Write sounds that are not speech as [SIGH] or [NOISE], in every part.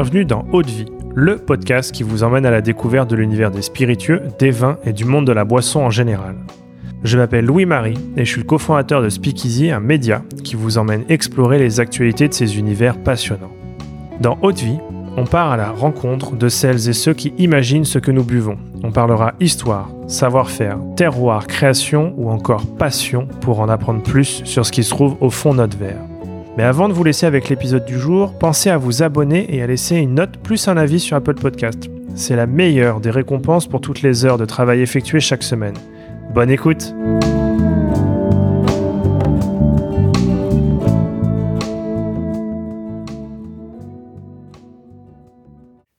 Bienvenue dans Haute Vie, le podcast qui vous emmène à la découverte de l'univers des spiritueux, des vins et du monde de la boisson en général. Je m'appelle Louis-Marie et je suis le cofondateur de Speakeasy, un média qui vous emmène explorer les actualités de ces univers passionnants. Dans Haute Vie, on part à la rencontre de celles et ceux qui imaginent ce que nous buvons. On parlera histoire, savoir-faire, terroir, création ou encore passion pour en apprendre plus sur ce qui se trouve au fond de notre verre. Mais avant de vous laisser avec l'épisode du jour, pensez à vous abonner et à laisser une note plus un avis sur Apple Podcast. C'est la meilleure des récompenses pour toutes les heures de travail effectuées chaque semaine. Bonne écoute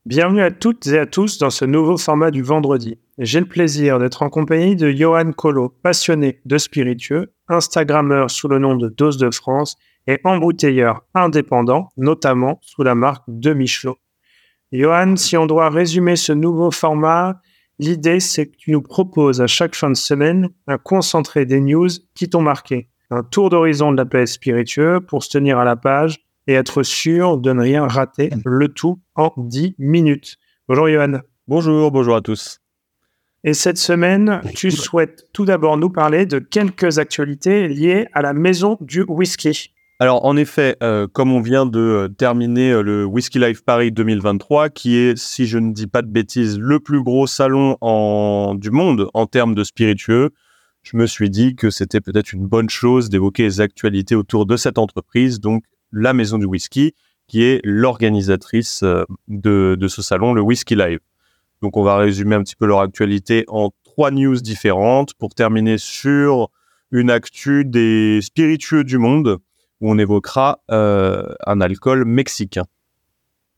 Bienvenue à toutes et à tous dans ce nouveau format du vendredi. J'ai le plaisir d'être en compagnie de Johan Colo, passionné de spiritueux, Instagrammeur sous le nom de Dose de France et embouteilleur indépendant, notamment sous la marque de Michelot. Johan, si on doit résumer ce nouveau format, l'idée c'est que tu nous proposes à chaque fin de semaine un concentré des news qui t'ont marqué, un tour d'horizon de la planète spiritueux pour se tenir à la page et être sûr de ne rien rater, le tout en 10 minutes. Bonjour Johan. Bonjour, bonjour à tous. Et cette semaine, tu souhaites tout d'abord nous parler de quelques actualités liées à la maison du whisky. Alors en effet, euh, comme on vient de euh, terminer euh, le Whisky Life Paris 2023, qui est, si je ne dis pas de bêtises, le plus gros salon en, du monde en termes de spiritueux, je me suis dit que c'était peut-être une bonne chose d'évoquer les actualités autour de cette entreprise, donc la Maison du Whisky, qui est l'organisatrice de, de ce salon, le Whisky Live. Donc on va résumer un petit peu leur actualité en trois news différentes pour terminer sur une actu des spiritueux du monde où on évoquera euh, un alcool mexicain.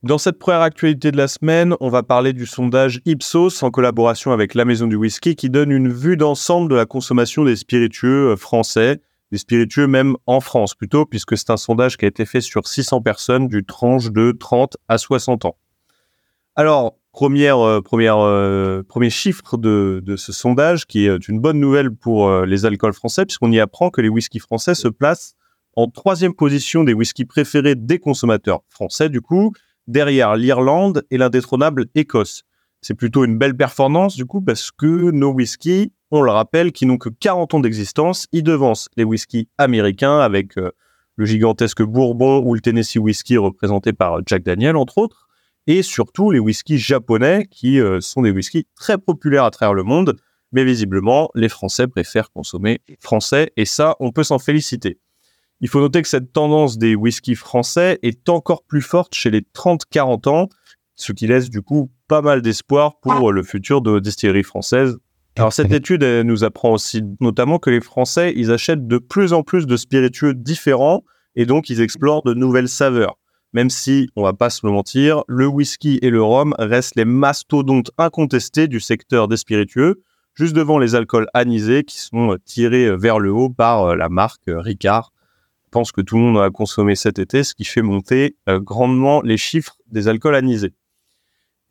Dans cette première actualité de la semaine, on va parler du sondage Ipsos en collaboration avec la Maison du Whisky qui donne une vue d'ensemble de la consommation des spiritueux euh, français, des spiritueux même en France plutôt, puisque c'est un sondage qui a été fait sur 600 personnes du tranche de 30 à 60 ans. Alors, première, euh, première, premier chiffre de, ce sondage, qui est une bonne nouvelle pour les alcools français, puisqu'on y apprend que les whiskies français se placent en troisième position des whiskies préférés des consommateurs français, du coup, derrière l'Irlande et l'indétrônable Écosse. C'est plutôt une belle performance, du coup, parce que nos whiskies, on le rappelle, qui n'ont que 40 ans d'existence, ils devancent les whiskies américains avec euh, le gigantesque Bourbon ou le Tennessee Whiskey représenté par Jack Daniel, entre autres, et surtout les whiskies japonais qui euh, sont des whiskies très populaires à travers le monde, mais visiblement, les Français préfèrent consommer français, et ça, on peut s'en féliciter. Il faut noter que cette tendance des whiskies français est encore plus forte chez les 30-40 ans, ce qui laisse du coup pas mal d'espoir pour le futur de distilleries françaises. Alors cette étude nous apprend aussi notamment que les Français, achètent de plus en plus de spiritueux différents et donc ils explorent de nouvelles saveurs. Même si, on va pas se mentir, le whisky et le rhum restent les mastodontes incontestés du secteur des spiritueux, juste devant les alcools anisés qui sont tirés vers le haut par la marque Ricard pense que tout le monde a consommé cet été, ce qui fait monter euh, grandement les chiffres des alcools anisés.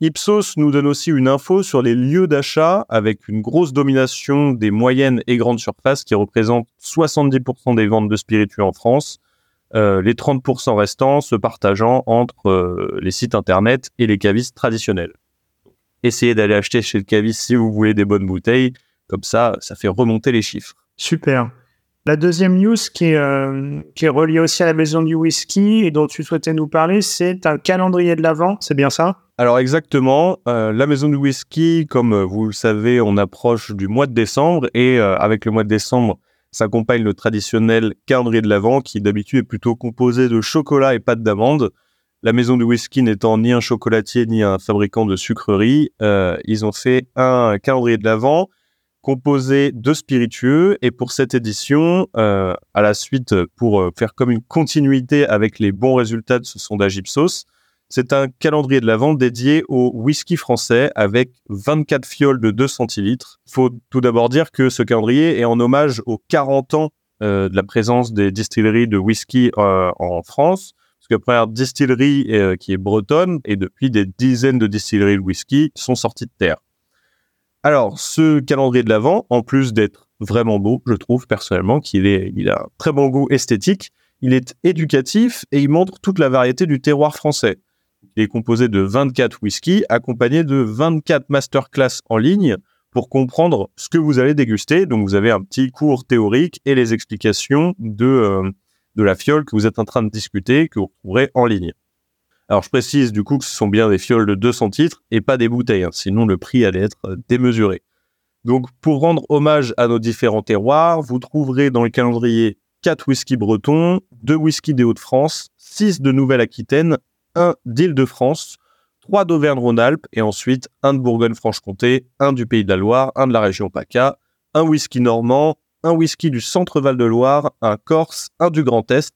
Ipsos nous donne aussi une info sur les lieux d'achat avec une grosse domination des moyennes et grandes surfaces qui représentent 70% des ventes de spiritueux en France, euh, les 30% restants se partageant entre euh, les sites internet et les cavistes traditionnels. Essayez d'aller acheter chez le caviste si vous voulez des bonnes bouteilles, comme ça, ça fait remonter les chiffres. Super. La deuxième news qui est, euh, qui est reliée aussi à la maison du whisky et dont tu souhaitais nous parler, c'est un calendrier de l'Avent, c'est bien ça? Alors exactement, euh, la maison du whisky, comme euh, vous le savez, on approche du mois de décembre et avec le mois de décembre s'accompagne le traditionnel calendrier de l'Avent qui d'habitude est plutôt composé de chocolat et pâte d'amande. La maison du whisky n'étant ni un chocolatier ni un fabricant de sucreries, ils ont fait un calendrier de l'Avent composé de spiritueux. Et pour cette édition, euh, à la suite, pour euh, faire comme une continuité avec les bons résultats de ce sondage Ipsos, c'est un calendrier de la vente dédié au whisky français avec 24 fioles de 2 centilitres. Il faut tout d'abord dire que ce calendrier est en hommage aux 40 ans euh, de la présence des distilleries de whisky en France. Parce que la première distillerie qui est bretonne et depuis des dizaines de distilleries de whisky sont sorties de terre. Alors, ce calendrier de l'Avent, en plus d'être vraiment beau, je trouve personnellement qu'il a un très bon goût esthétique, il est éducatif et il montre toute la variété du terroir français. Il est composé de 24 whisky accompagné de 24 masterclass en ligne pour comprendre ce que vous allez déguster. Donc vous avez un petit cours théorique et les explications de, euh, de la fiole que vous êtes en train de discuter, que vous retrouverez en ligne. Alors je précise du coup que ce sont bien des fioles de 200 titres et pas des bouteilles, hein. sinon le prix allait être euh, démesuré. Donc pour rendre hommage à nos différents terroirs, vous trouverez dans le calendrier 4 whisky bretons, 2 whisky des Hauts-de-France, 6 de Nouvelle-Aquitaine, 1 d'Île-de-France, 3 d'Auvergne-Rhône-Alpes et ensuite un de Bourgogne-Franche-Comté, un du Pays de la Loire, un de la région PACA, un whisky normand, un whisky du centre-Val de Loire, un Corse, un du Grand Est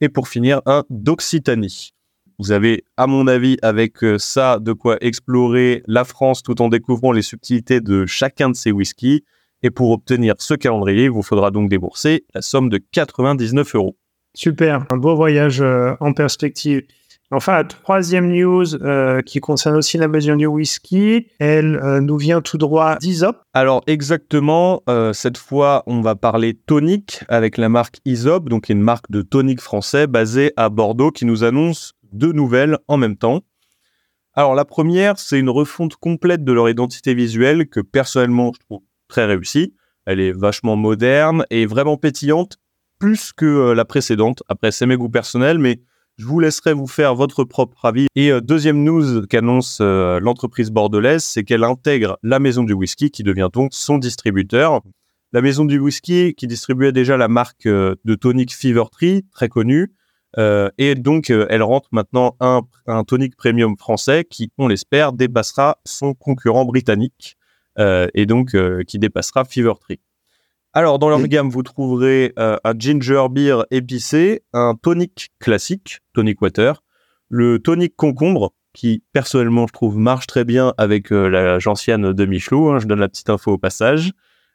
et pour finir un d'Occitanie. Vous avez, à mon avis, avec euh, ça, de quoi explorer la France tout en découvrant les subtilités de chacun de ces whiskies. Et pour obtenir ce calendrier, il vous faudra donc débourser la somme de 99 euros. Super, un beau voyage euh, en perspective. Enfin, la troisième news euh, qui concerne aussi la maison du whisky, elle nous vient tout droit d'Isop. Alors exactement, cette fois on va parler tonic avec la marque Isop, donc une marque de tonic français basée à Bordeaux qui nous annonce deux nouvelles en même temps. Alors la première, c'est une refonte complète de leur identité visuelle que personnellement je trouve très réussie. Elle est vachement moderne et vraiment pétillante, plus que euh, la précédente. Après, c'est mes goûts personnels, mais je vous laisserai vous faire votre propre avis. Et euh, deuxième news qu'annonce euh, l'entreprise bordelaise, c'est qu'elle intègre la maison du whisky qui devient donc son distributeur. La maison du whisky qui distribuait déjà la marque de tonic Fever Tree, très connue, euh, et donc, euh, elle rentre maintenant un, un tonic premium français qui, on l'espère, dépassera son concurrent britannique euh, et donc qui dépassera Fever Tree. Alors, dans leur gamme, vous trouverez un ginger beer épicé, un tonic classique, tonic water, le tonic concombre, qui personnellement, je trouve, marche très bien avec la gentiane de Michelot. Hein, je donne la petite info au passage.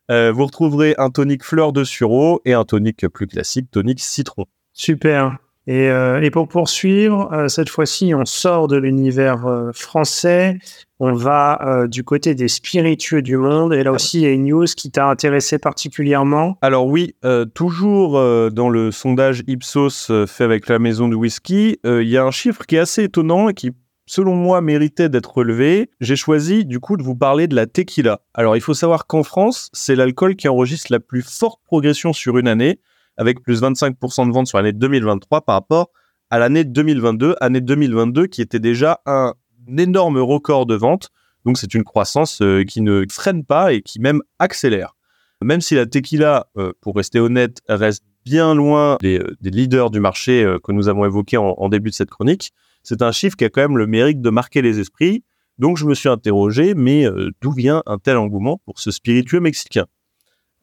vous retrouverez un tonic fleur de sureau et un tonic plus classique, tonic citron. Super. Et, euh, et, pour poursuivre, euh, cette fois-ci, on sort de l'univers euh, français, on va du côté des spiritueux du monde. Et là aussi, il y a une news qui t'a intéressé particulièrement. Alors oui, toujours dans le sondage Ipsos fait avec la maison du whisky, il y a un chiffre qui est assez étonnant et qui, selon moi, méritait d'être relevé. J'ai choisi du coup de vous parler de la tequila. Alors il faut savoir qu'en France, c'est l'alcool qui enregistre la plus forte progression sur une année avec plus 25% de ventes sur l'année 2023 par rapport à l'année 2022, année 2022 qui était déjà un énorme record de ventes. Donc c'est une croissance euh, qui ne freine pas et qui même accélère. Même si la tequila, euh, pour rester honnête, reste bien loin des, euh, leaders du marché que nous avons évoqués en, en début de cette chronique, c'est un chiffre qui a quand même le mérite de marquer les esprits. Donc je me suis interrogé, mais d'où vient un tel engouement pour ce spiritueux mexicain?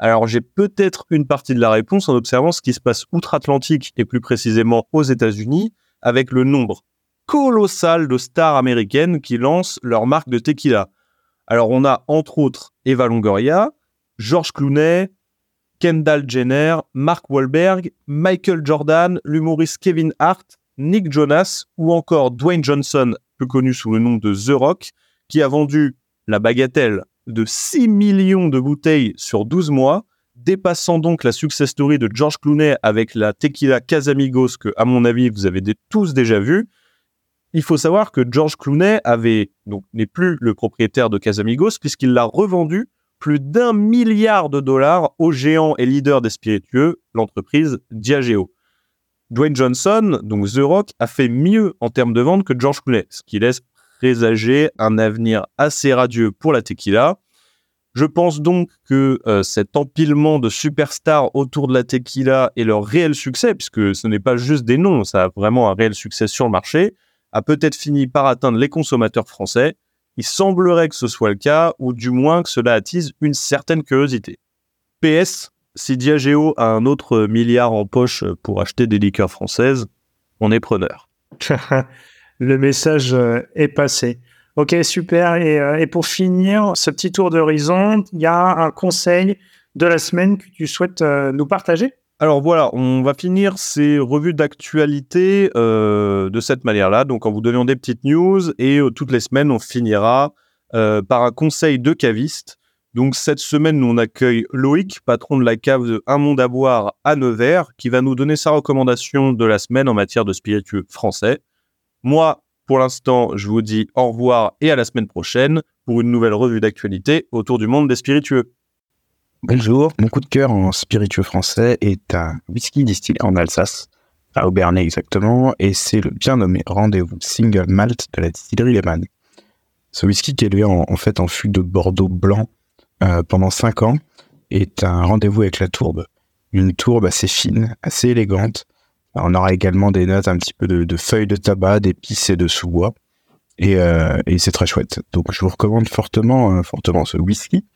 Alors j'ai peut-être une partie de la réponse en observant ce qui se passe outre-Atlantique et plus précisément aux États-Unis avec le nombre colossal de stars américaines qui lancent leur marque de tequila. Alors on a entre autres Eva Longoria, George Clooney, Kendall Jenner, Mark Wahlberg, Michael Jordan, l'humoriste Kevin Hart, Nick Jonas ou encore Dwayne Johnson, plus connu sous le nom de The Rock, qui a vendu la bagatelle de 6 millions de bouteilles sur 12 mois, dépassant donc la success story de George Clooney avec la tequila Casamigos que, à mon avis, vous avez tous déjà vu. Il faut savoir que George Clooney n'est plus le propriétaire de Casamigos puisqu'il l'a revendu plus d'un milliard de dollars au géant et leader des spiritueux, l'entreprise Diageo. Dwayne Johnson, donc The Rock, a fait mieux en termes de vente que George Clooney, ce qui laisse présager un avenir assez radieux pour la tequila. Je pense donc que euh, cet empilement de superstars autour de la tequila et leur réel succès, puisque ce n'est pas juste des noms, ça a vraiment un réel succès sur le marché, a peut-être fini par atteindre les consommateurs français. Il semblerait que ce soit le cas, ou du moins que cela attise une certaine curiosité. PS, si Diageo a un autre milliard en poche pour acheter des liqueurs françaises, on est preneur. [LAUGHS] le message euh, est passé. Ok, super. Euh, et, pour finir ce petit tour d'horizon, il y a un conseil de la semaine que tu souhaites euh, nous partager? Alors voilà, on va finir ces revues d'actualité de cette manière-là, donc en vous donnant des petites news et toutes les semaines on finira par un conseil de caviste. Donc cette semaine, nous on accueille Loïc, patron de la cave de Un Monde à boire à Nevers, qui va nous donner sa recommandation de la semaine en matière de spiritueux français. Moi, pour l'instant, je vous dis au revoir et à la semaine prochaine pour une nouvelle revue d'actualité autour du monde des spiritueux. Bonjour, mon coup de cœur en spiritueux français est un whisky distillé en Alsace, à Aubernay exactement, et c'est le bien nommé rendez-vous single malt de la distillerie Lehmann. Ce whisky qui est élevé en, fait en fût de Bordeaux blanc euh, pendant 5 ans est un rendez-vous avec la tourbe. Une tourbe assez fine, assez élégante. On aura également des notes un petit peu de, feuilles de tabac, d'épices et de sous-bois. Euh, et, c'est très chouette. Donc je vous recommande fortement, euh, fortement ce whisky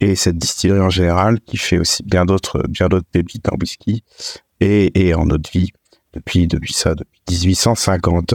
et cette distillerie en général qui fait aussi bien d'autres, bien d'autres pépites en whisky et, en eau vie depuis, depuis ça, depuis 1850.